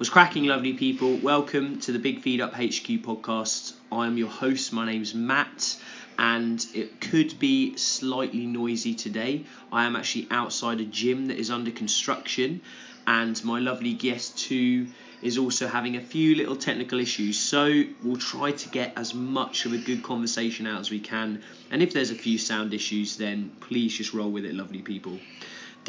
Was cracking, lovely people. Welcome to the Big Feed Up HQ podcast. I am your host. My name's Matt, and it could be slightly noisy today. I am actually outside a gym that is under construction, and my lovely guest too is also having a few little technical issues. So we'll try to get as much of a good conversation out as we can. And if there's a few sound issues, then please just roll with it, lovely people.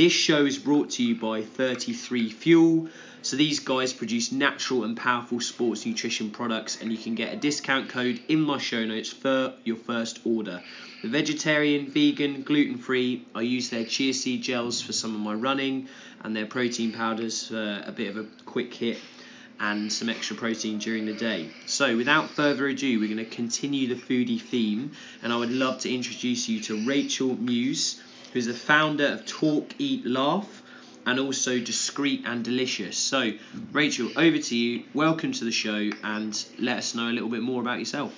This show is brought to you by 33 Fuel. So these guys produce natural and powerful sports nutrition products, and you can get a discount code in my show notes for your first order. The vegetarian, vegan, gluten free. I use their chia seed gels for some of my running, and their protein powders for a bit of a quick hit and some extra protein during the day. So, without further ado, we're going to continue the foodie theme, and I would love to introduce you to Rachel Muse, who's the founder of Talk, Eat, Laugh and also discreet and delicious. So, Rachel, over to you. Welcome to the show, and let us know a little bit more about yourself.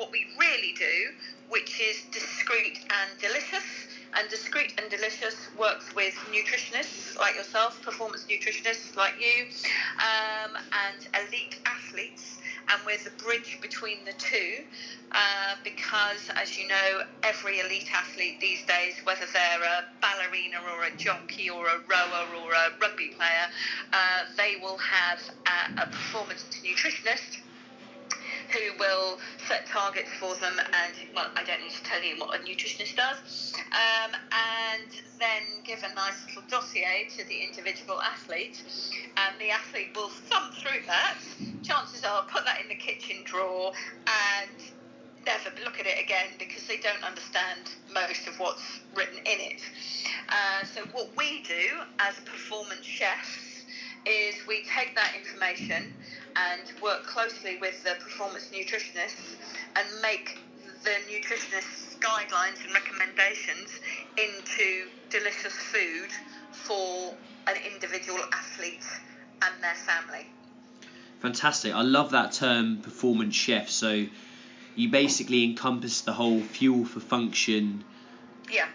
What we really do, which is discreet and delicious. And discreet and delicious works with nutritionists like yourself, performance nutritionists like you, um, and elite athletes. And we're the bridge between the two uh, because, as you know, every elite athlete these days, whether they're a ballerina or a jockey or a rower or a rugby player, uh, they will have a, a performance nutritionist who will set targets for them and well I don't need to tell you what a nutritionist does. Um, and then give a nice little dossier to the individual athlete. And the athlete will thumb through that. Chances are put that in the kitchen drawer and never look at it again because they don't understand most of what's written in it. Uh, so what we do as performance chefs is we take that information and work closely with the performance nutritionists and make the nutritionists' guidelines and recommendations into delicious food for an individual athlete and their family. Fantastic. I love that term performance chef. So you basically encompass the whole fuel for function Yeah.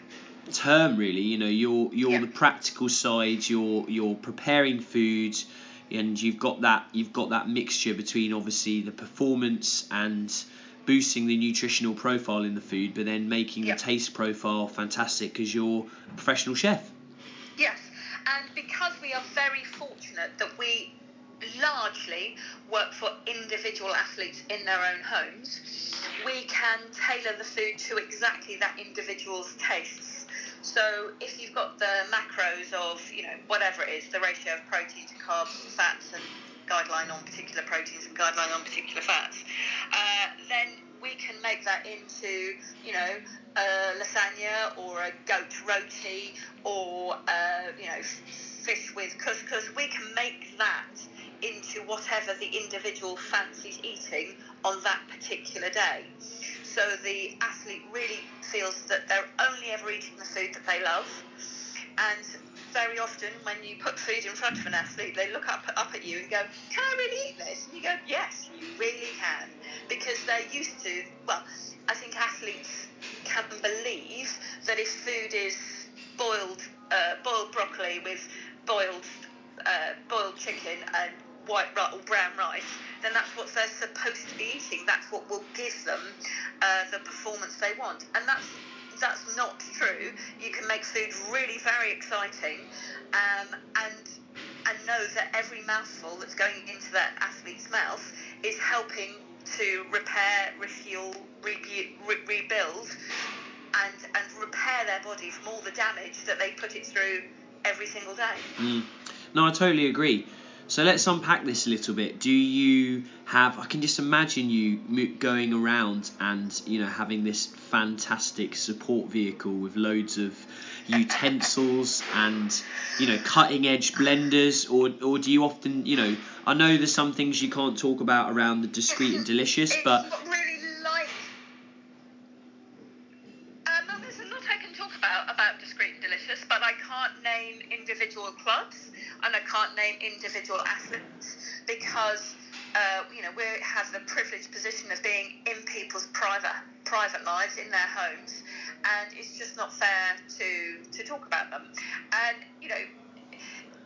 term really you know you're you're Yeah. the practical side you're you're preparing food and you've got that you've got that mixture between obviously the performance and boosting the nutritional profile in the food but then making Yeah. the taste profile fantastic because you're a professional chef Yes, and because we are very fortunate that we largely work for individual athletes in their own homes, we can tailor the food to exactly that individual's tastes. So if you've got the macros of, you know, whatever it is, the ratio of protein to carbs, and fats, and guideline on particular proteins and guideline on particular fats, uh, then we can make that into, you know, a lasagna or a goat roti or, uh, you know, fish with couscous. We can make that into whatever the individual fancies eating on that particular day. So the athlete really feels that they're only ever eating the food that they love. And very often, when you put food in front of an athlete, they look up up at you and go, "Can I really eat this?" And you go, "Yes, you really can," because they're used to. Well, I think athletes can believe that if food is boiled uh, boiled broccoli with boiled uh, boiled chicken and white or brown rice, then that's what they're supposed to be eating. That's what will give them uh, the performance they want, and that's that's not true. You can make food really very exciting, um, and and know that every mouthful that's going into that athlete's mouth is helping to repair, refuel, re- rebuild, and and repair their body from all the damage that they put it through every single day. Mm. No, I totally agree. So let's unpack this a little bit. Do you have? I can just imagine you going around and you know having this fantastic support vehicle with loads of utensils and you know cutting edge blenders, or or do you often you know? I know there's some things you can't talk about around the discreet and delicious, it's but really like. Um, there's a lot I can talk about about discreet and delicious, but I can't name individual clubs and I can't name individual athletes because uh, you know we have the privileged position of being in people's private private lives in their homes, and it's just not fair to to talk about them. And you know,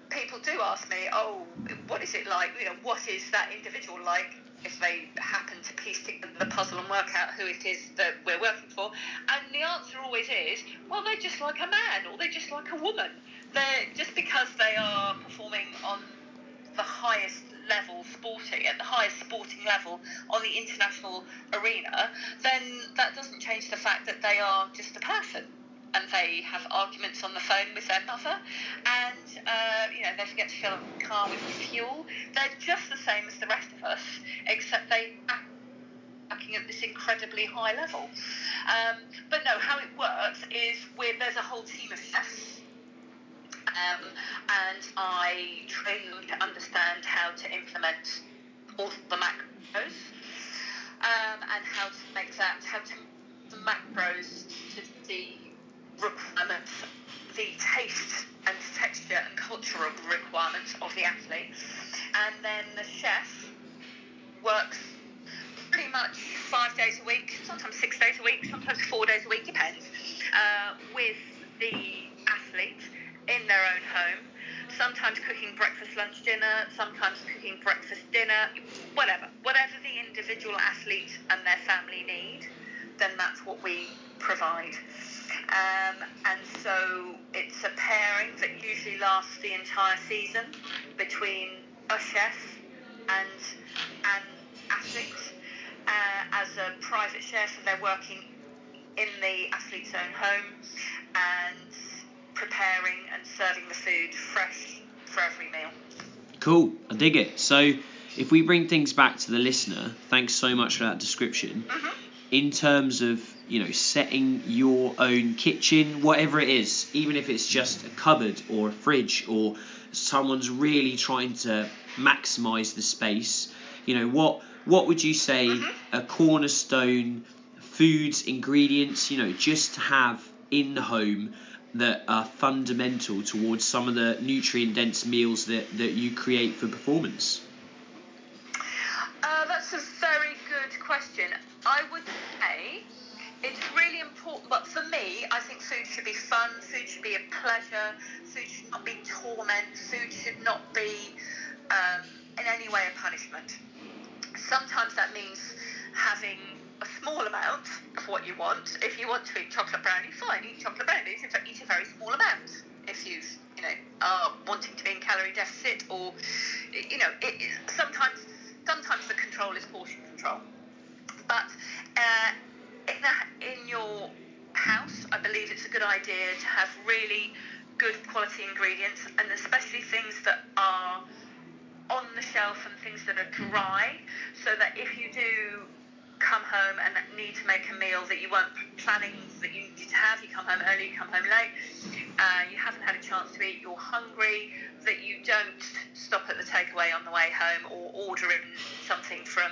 people do ask me, oh, what is it like? You know, what is that individual like? If they happen to piece together the puzzle and work out who it is that we're working for, and the answer always is, well, they're just like a man or they're just like a woman just because they are performing on the highest level sporting at the highest sporting level on the international arena, then that doesn't change the fact that they are just a person and they have arguments on the phone with their mother, and uh, you know they forget to fill up the car with fuel. They're just the same as the rest of us, except they working at this incredibly high level. Um, but no, how it works is there's a whole team of chefs um, and I train to understand how to implement all the macros um, and how to make that, how to the macros to the requirements, the taste and texture and cultural requirements of the athlete. And then the chef works pretty much five days a week, sometimes six lunch, dinner, sometimes cooking breakfast, dinner, whatever. Whatever the individual athlete and their family need, then that's what we provide. Um, and so it's a pairing that usually lasts the entire season between a chef and an athlete. Uh, as a private chef, so they're working in the athlete's own home and preparing and serving the food fresh for every meal. Cool, I dig it. So, if we bring things back to the listener, thanks so much for that description. Mm-hmm. In terms of you know setting your own kitchen, whatever it is, even if it's just a cupboard or a fridge or someone's really trying to maximize the space, you know what what would you say mm-hmm. a cornerstone foods ingredients you know just to have in the home that are fundamental towards some of the nutrient dense meals that, that you create for performance? Uh, that's a very good question. I would say it's really important, but for me, I think food should be fun, food should be a pleasure, food should not be torment, food should not be um, in any way a punishment. Sometimes that means having a small amount of what you want. If you want to eat chocolate brownie, fine, eat chocolate brownie. In fact, eat a very small amount. If you you know are wanting to be in calorie deficit, or you know, it, it, sometimes sometimes the control is portion control. But uh, in, the, in your house, I believe it's a good idea to have really good quality ingredients, and especially things that are on the shelf and things that are dry, so that if you do come home and need to make a meal that you weren't planning that you needed to have. You come home early, you come home late, uh, you haven't had a chance to eat, you're hungry, that you don't stop at the takeaway on the way home or order in something from,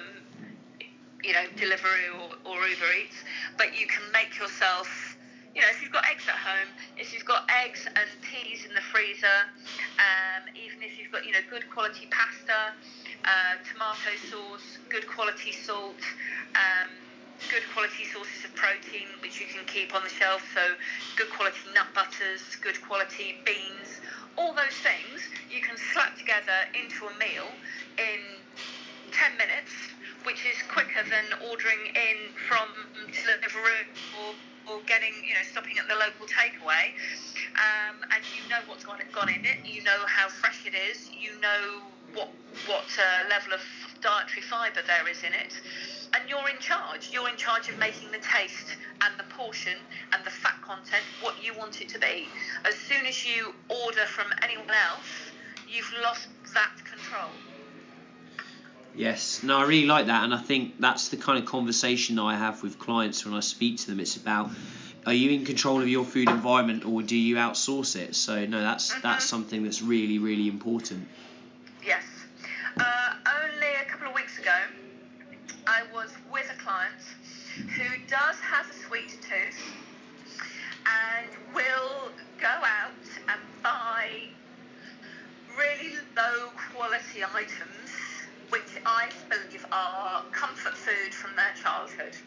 you know, Deliveroo or, or Uber Eats, but you can make yourself you know, if you've got eggs at home, if you've got eggs and peas in the freezer, um, even if you've got, you know, good quality pasta, uh, tomato sauce, good quality salt, um, good quality sources of protein which you can keep on the shelf. So, good quality nut butters, good quality beans, all those things you can slap together into a meal in 10 minutes, which is quicker than ordering in from Deliveroo or or getting, you know, stopping at the local takeaway, um, and you know what's gone, gone in it, you know how fresh it is, you know what what uh, level of dietary fibre there is in it, and you're in charge. You're in charge of making the taste and the portion and the fat content what you want it to be. As soon as you order from anyone else, you've lost that control. Yes, no, I really like that, and I think that's the kind of conversation that I have with clients when I speak to them. It's about are you in control of your food environment or do you outsource it? So no, that's Mm-hmm. that's something that's really really important. Yes. Uh, only a couple of weeks ago, I was with a client who does have a sweet tooth and will go out and buy really low quality items, which I believe are comfort food from their childhood.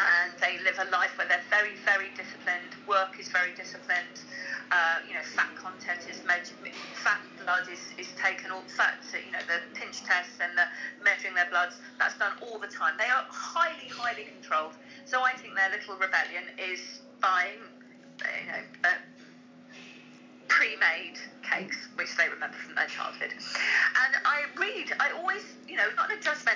And they live a life where they're very, very disciplined. Work is very disciplined. Uh, you know, fat content is measured. Fat blood is, is taken. All fat, you know, the pinch tests and the measuring their bloods. That's done all the time. They are highly, highly controlled. So I think their little rebellion is buying, you know, uh, pre-made cakes, which they remember from their childhood. And I read, I always, you know, not in a judgmental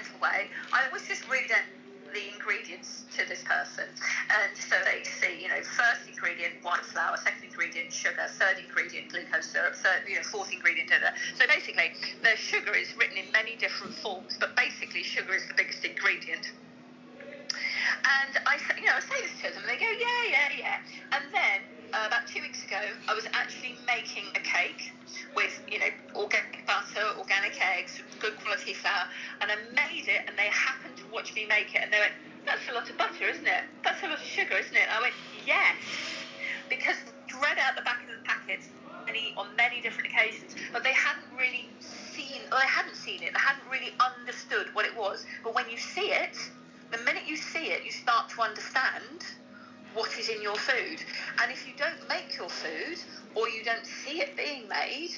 what is in your food. And if you don't make your food or you don't see it being made,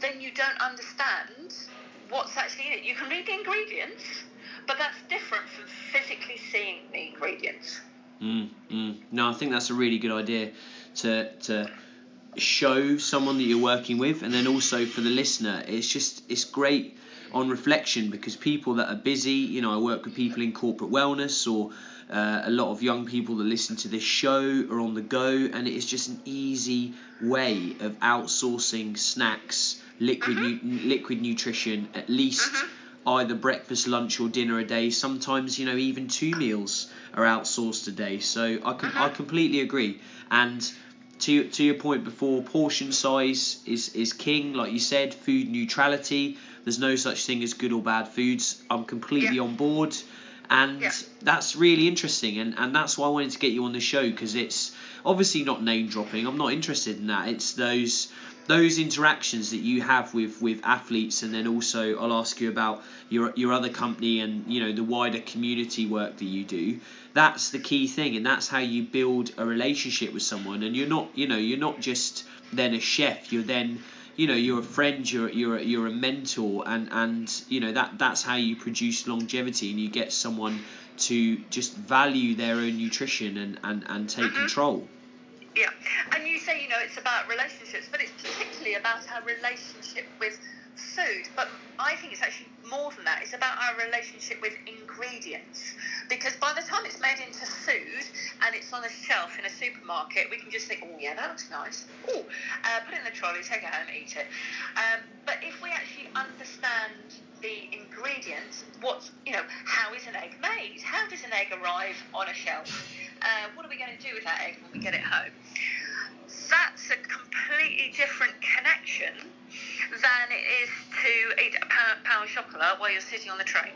then you don't understand what's actually in it. You can read the ingredients, but that's different from physically seeing the ingredients. Mm, mm. No, I think that's a really good idea to to show someone that you're working with, and then also for the listener, it's just it's great on reflection because people that are busy, you know, I work with people in corporate wellness or uh, a lot of young people that listen to this show are on the go, and it is just an easy way of outsourcing snacks, liquid mm-hmm. nu- liquid nutrition, at least mm-hmm. either breakfast, lunch, or dinner a day. Sometimes, you know, even two meals are outsourced a day. So I can I mm-hmm. completely agree. And to to your point before, portion size is is king. Like you said, food neutrality. There's no such thing as good or bad foods. I'm completely Yeah. on board. And Yeah. that's really interesting, and, and that's why I wanted to get you on the show because it's obviously not name dropping. I'm not interested in that. It's those those interactions that you have with, with athletes, and then also I'll ask you about your your other company and you know the wider community work that you do. That's the key thing, and that's how you build a relationship with someone. And you're not you know you're not just then a chef. You're then you know you're a friend. You're you're a, you're a mentor, and and you know that that's how you produce longevity, and you get someone to just value their own nutrition and and, and take mm-hmm. control. Yeah, and you say you know it's about relationships, but it's particularly about our relationship with food. But I think it's actually more than that. It's about our relationship with ingredients, because by the time it's made into food and it's on a shelf in a supermarket, we can just think, oh yeah, that looks nice. Oh, uh, put it in the trolley, take it home, eat it. Um, but if we actually understand the ingredients, what's you know, how is an egg made? How does an egg arrive on a shelf? Uh, what are we going to do with that egg when we get it home? That's a completely different connection than it is to eat a pound, of chocolate while you're sitting on the train.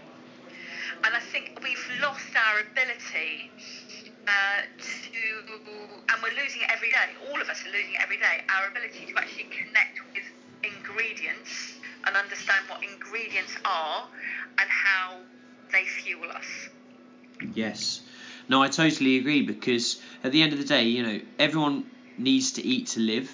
And I think we've lost our ability uh, to, and we're losing it every day. All of us are losing it every day. Our ability to actually connect with ingredients and understand what ingredients are and how they fuel us. Yes. No, I totally agree because at the end of the day, you know, everyone needs to eat to live,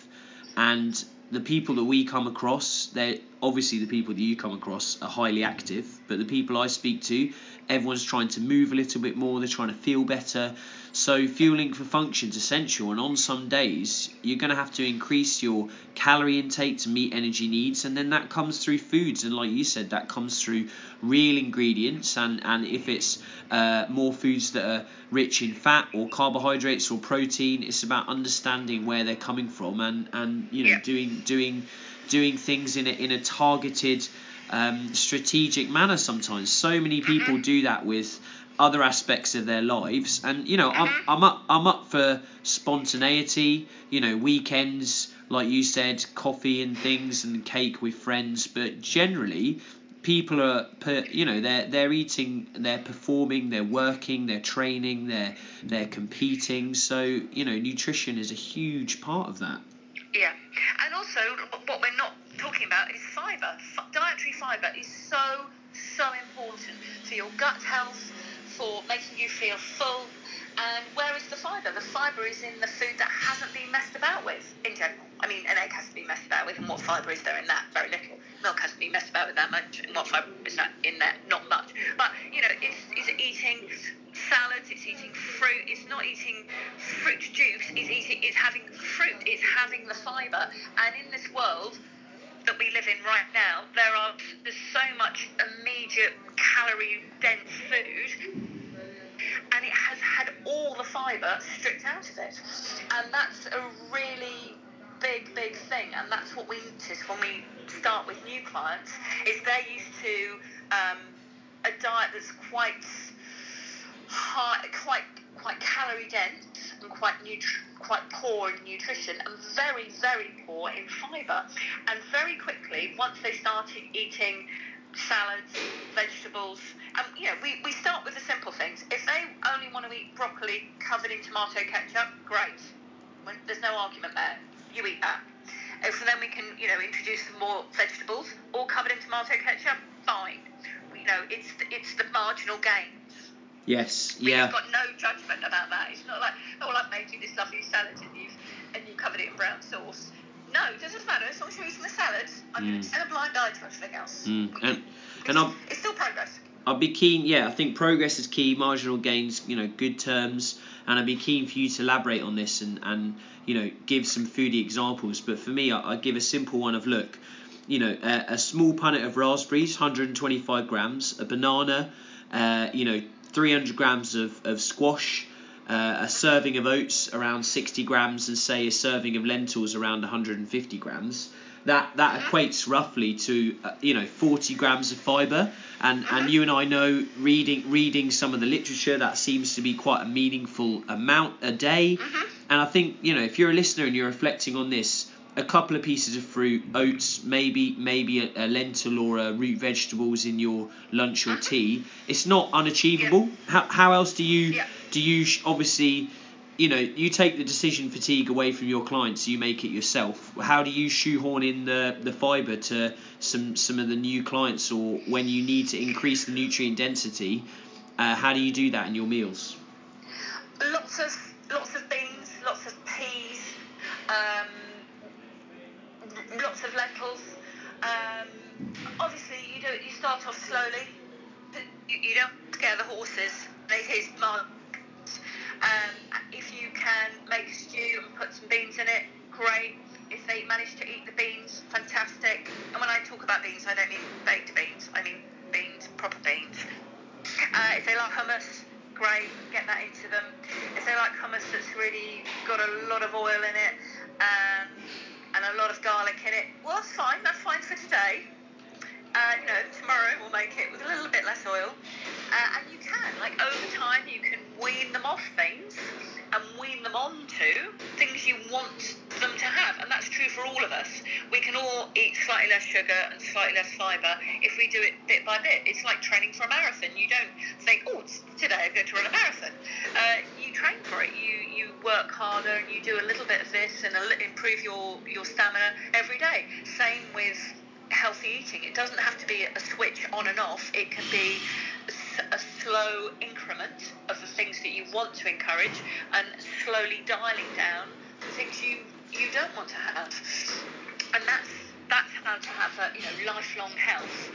and the people that we come across, they're obviously the people that you come across are highly active, but the people I speak to, everyone's trying to move a little bit more, they're trying to feel better. So fueling for function is essential, and on some days you're going to have to increase your calorie intake to meet energy needs, and then that comes through foods, and like you said, that comes through real ingredients, and and if it's uh, more foods that are rich in fat or carbohydrates or protein, it's about understanding where they're coming from, and and you know Yeah. doing doing doing things in a in a targeted um, strategic manner sometimes. So many people do that with other aspects of their lives, and you know, I'm, mm-hmm. I'm up I'm up for spontaneity. You know, weekends like you said, coffee and things and cake with friends, but generally. People are, per, you know, they're they're eating, they're performing, they're working, they're training, they're they're competing. So you know, nutrition is a huge part of that. Yeah, and also what we're not talking about is fibre. Dietary fibre is so so important for your gut health, for making you feel full. And where is the fibre? The fibre is in the food that hasn't been messed about with in general. I mean, an egg has to be messed about with, and what fibre is there in that? Very little. Milk hasn't been messed about with that much, and what fibre is that in there? Not much. But you know, it's, it's eating salads, it's eating fruit, it's not eating fruit juice, it's eating, it's having fruit, it's having the fibre. And in this world that we live in right now, there are there's so much immediate calorie dense food and it has had all the fibre stripped out of it. And that's a really big, big thing. And that's what we notice when we start with new clients is they're used to um, a diet that's quite high, quite quite calorie dense and quite nutri- quite poor in nutrition and very very poor in fibre. And very quickly, once they start eating salads, vegetables. and you know, we, we start with the simple things. If they only want to eat broccoli covered in tomato ketchup, great. When, there's no argument there. You eat that. If then we can, you know, introduce some more vegetables, all covered in tomato ketchup, fine. You know, it's it's the marginal gains. Yes, Yeah. We've got no judgment about that. It's not like, oh, well, I've salad and you've and you covered it in brown sauce. No, it doesn't matter. As long as you're eating the salad, I'm going to turn a blind eye to everything else. Mm. And It's, and I'll it's still progress. I'd be keen. Yeah, I think progress is key. Marginal gains, you know, good terms, and I'd be keen for you to elaborate on this and and you know give some foodie examples. But for me, I, I'd give a simple one of look. You know, a, a small punnet of raspberries, 125 grams, a banana, uh, you know, 300 grams of, of squash, uh, a serving of oats around 60 grams, and say a serving of lentils around 150 grams. That that equates roughly to uh, you know 40 grams of fibre, and and you and I know reading reading some of the literature that seems to be quite a meaningful amount a day. And I think you know if you're a listener and you're reflecting on this, a couple of pieces of fruit, oats, maybe maybe a, a lentil or a root vegetables in your lunch or tea. It's not unachievable. How, how else do you Yeah. Do you sh- obviously you know you take the decision fatigue away from your clients you make it yourself how do you shoehorn in the the fiber to some some of the new clients or when you need to increase the nutrient density uh, how do you do that in your meals Lots of lots of beans, lots of peas, um, lots of lentils. Um, obviously, you do you start off slowly. You, don't scare the horses. Um, if you can make stew and put some beans in it, great. If they manage to eat the beans, fantastic. And when I talk about beans, I don't mean baked beans. I mean beans, proper beans. Uh, if they like hummus, great, get that into them. If they like hummus that's really got a lot of oil in it um, and a lot of garlic in it, well, that's fine. That's fine for today. Uh, you know, tomorrow we'll make it with a little bit less oil. Uh, and you can, like, over time, you can wean them off things and wean them onto things you want them to have. And that's true for all of us. We can all eat slightly less sugar and slightly less fibre if we do it bit by bit. It's like training for a marathon. You don't think, oh, today I'm going to run a marathon. Uh, you train for it. You you work harder and you do a little bit of this and li- improve your, your stamina every day. Same with healthy eating. It doesn't have to be a switch on and off. It can be a slow increment of the things that you want to encourage and slowly dialing down the things you, you don't want to have. And that's that's how to have a you know lifelong health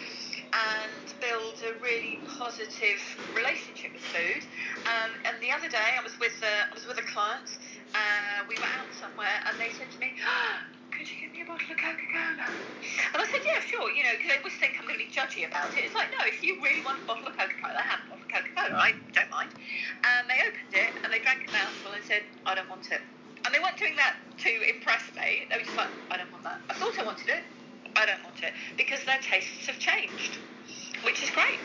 and build a really positive relationship with food. Um, and the other day, I was with a, I was with a client. Uh, we were out somewhere, and they said to me, "Could you give me a bottle of Coca-Cola?" And I said, "Yeah, sure." You know, because they always think I'm going to be judgy about it. It's like, no, if you really want a bottle of Coca-Cola, I have a bottle of Coca-Cola. I don't mind. And they opened it and they drank a mouthful and said, "I don't want it." And they weren't doing that to impress me. They were just like, "I don't want that." I thought I wanted it. I don't want it. because their tastes have changed, which is great.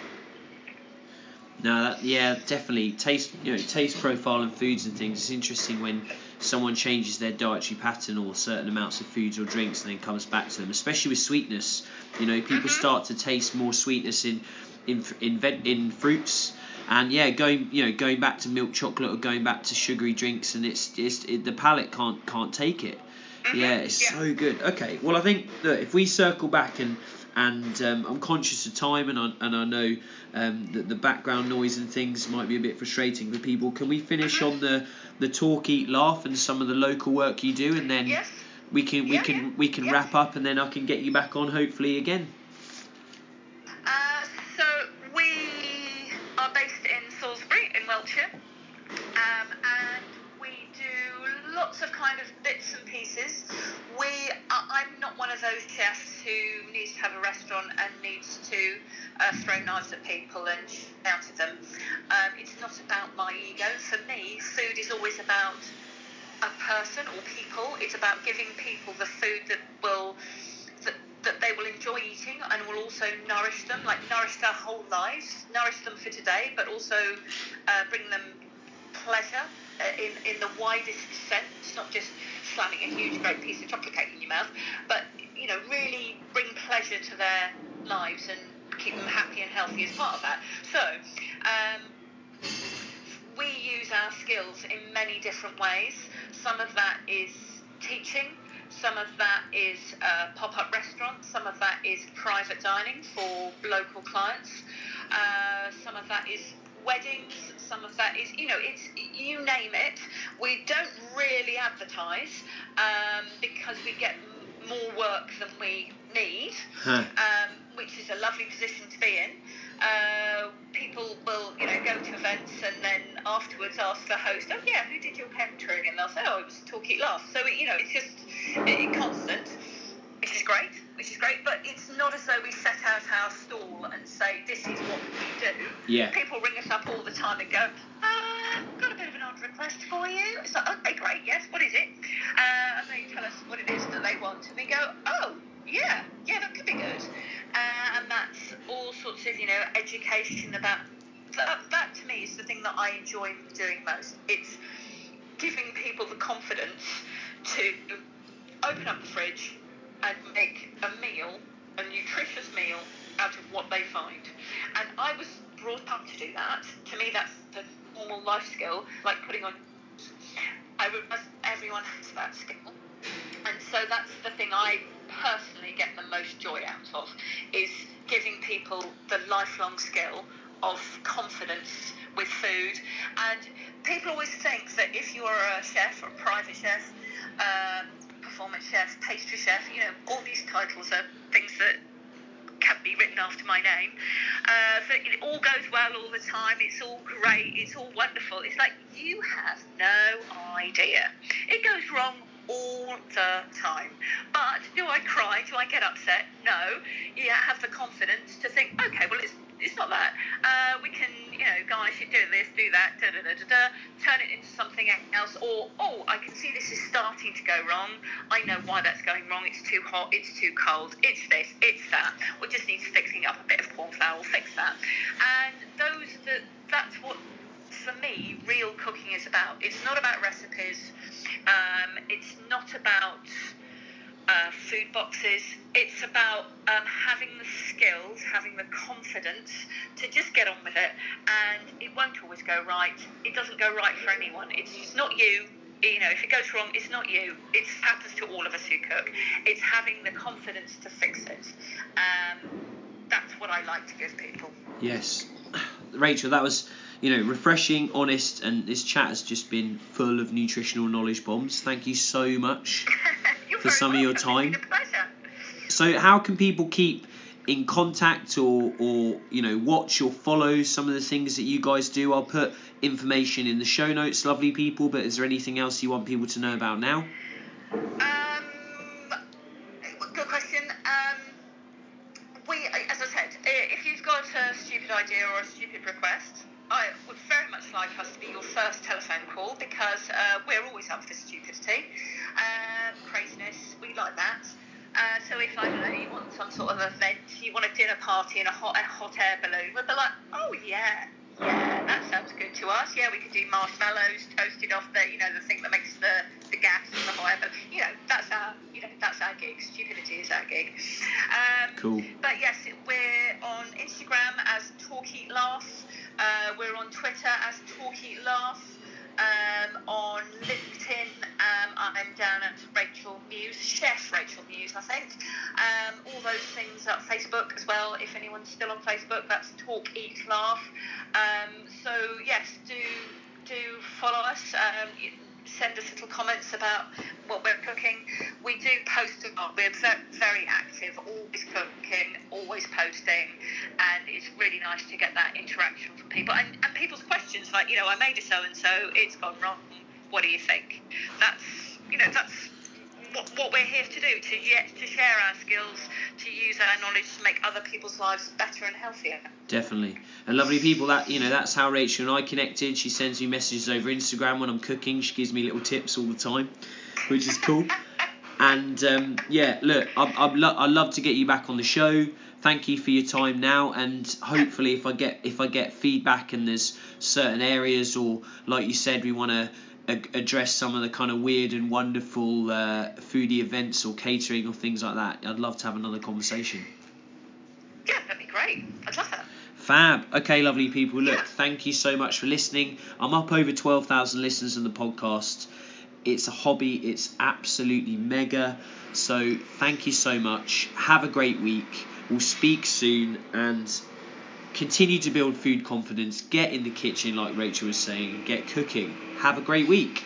No, that, yeah, definitely taste. You know, taste profile and foods and things. It's interesting when someone changes their dietary pattern or certain amounts of foods or drinks and then comes back to them, especially with sweetness. You know, people Mhm. start to taste more sweetness in in in, in fruits. And yeah, going you know going back to milk chocolate or going back to sugary drinks, and it's just it, the palate can't can't take it. Mhm, Yeah, it's yeah. so good. Okay, well I think that if we circle back and and um, I'm conscious of time and I, and I know um, that the background noise and things might be a bit frustrating for people. Can we finish Mhm. on the the talk, eat, laugh, and some of the local work you do, and then Yes. we can we Yeah, can yeah, we can yeah. wrap up, and then I can get you back on hopefully again. Those chefs who needs to have a restaurant and needs to uh, throw knives at people and shout at them. Um, it's not about my ego. For me, food is always about a person or people. It's about giving people the food that will that, that they will enjoy eating and will also nourish them, like nourish their whole lives, nourish them for today, but also uh, bring them pleasure uh, in in the widest sense, not just slamming a huge great piece of chocolate cake in your mouth, but you know really bring pleasure to their lives and keep them happy and healthy as part of that. So. Um, we use our skills in many different ways. Some of that is teaching, some of that is uh, pop up restaurants, some of that is private dining for local clients, uh, some of that is weddings, some of that is, you know, it's you name it. We don't really advertise um, because we get more work than we need Huh. um, which is a lovely position to be in. Uh, people will, you know, go to events and then afterwards ask the host, "Oh yeah, who did your catering?" And they'll say, "Oh, it was Talk Eat Laugh." So it, you know, it's just it, constant, which is great, which is great. But it's not as though we set out our stall and say, "This is what we do." Yeah. People ring us up all the time and go, uh, "Got a bit of an odd request for you." It's like, "Okay, great, yes. What is it?" Uh, and they tell us what it is that they want, and we go, "Oh." Yeah, yeah, that could be good. Uh, and that's all sorts of, you know, education about that, that to me is the thing that I enjoy doing most. It's giving people the confidence to open up the fridge and make a meal, a nutritious meal, out of what they find. And I was brought up to do that. To me, that's the normal life skill, like putting on. I realize everyone has that skill. And so that's the thing I personally get the most joy out of is giving people the lifelong skill of confidence with food. And people always think that if you are a chef or a private chef, um, performance chef, pastry chef, you know, all these titles are things that can be written after my name. Uh, so it all goes well all the time. It's all great. It's all wonderful. It's like you have no idea. It goes wrong all the time. But do I cry? Do I get upset? No. You have the confidence to think, okay, well, it's it's not that. Uh, we can, you know, do this, do that, da da da da da, turn it into something else. Or, oh, I can see this is starting to go wrong. I know why that's going wrong. It's too hot. It's too cold. It's this. It's that. We just need fixing up a bit of corn flour. We'll fix that. And those that that's what for me, real cooking is about. It's not about recipes. Um, it's not about uh, food boxes. It's about um, having the skills, having the confidence to just get on with it. And it won't always go right. It doesn't go right for anyone. It's not you. You know, if it goes wrong, it's not you. It happens to all of us who cook. It's having the confidence to fix it. Um, that's what I like to give people. Yes, Rachel, that was you know refreshing, honest, and this chat has just been full of nutritional knowledge bombs. Thank you so much. For some of your time. So, how can people keep in contact or or you know watch or follow some of the things that you guys do? I'll put information in the show notes, lovely people. But is there anything else you want people to know about now? Um, party a hot a hot air balloon, we'd be like, oh yeah, yeah, that sounds good to us. Yeah, we could do marshmallows toasted off the, you know, the thing that makes the, the gas and the fire. But you know, that's our, you know, that's our gig. Stupidity is our gig. Um, Cool. But yes, we're on Instagram as Talk Eat Laugh. Uh, we're on Twitter as Talk Eat Laugh. Um, down at Rachel Muse, Chef Rachel Muse, I think. Um, all those things at Facebook as well. If anyone's still on Facebook, that's Talk Eat Laugh. Um, so yes, do do follow us. Um, send us little comments about what we're cooking. We do post a lot. We're very, active, always cooking, always posting, and it's really nice to get that interaction from people and, and people's questions like, you know, I made a so and so, it's gone wrong. What do you think? That's you know that's what, what we're here to do to yet to share our skills, to use our knowledge to make other people's lives better and healthier. Definitely. And lovely people that you know, that's how Rachel and I connected. She sends me messages over Instagram when I'm cooking. She gives me little tips all the time, which is cool. And um, yeah, look, I'd, I'd, lo- I'd love to get you back on the show. Thank you for your time now, and hopefully, if I get if I get feedback and there's certain areas, or like you said, we want to address some of the kind of weird and wonderful uh, foodie events or catering or things like that, I'd love to have another conversation. Yeah, that'd be great. I'd love that. Fab. Okay, lovely people. Look, Yeah. thank you so much for listening. I'm up over 12,000 listeners on the podcast. It's a hobby, it's absolutely mega. So, thank you so much. Have a great week. We'll speak soon and continue to build food confidence. Get in the kitchen, like Rachel was saying, and get cooking. Have a great week.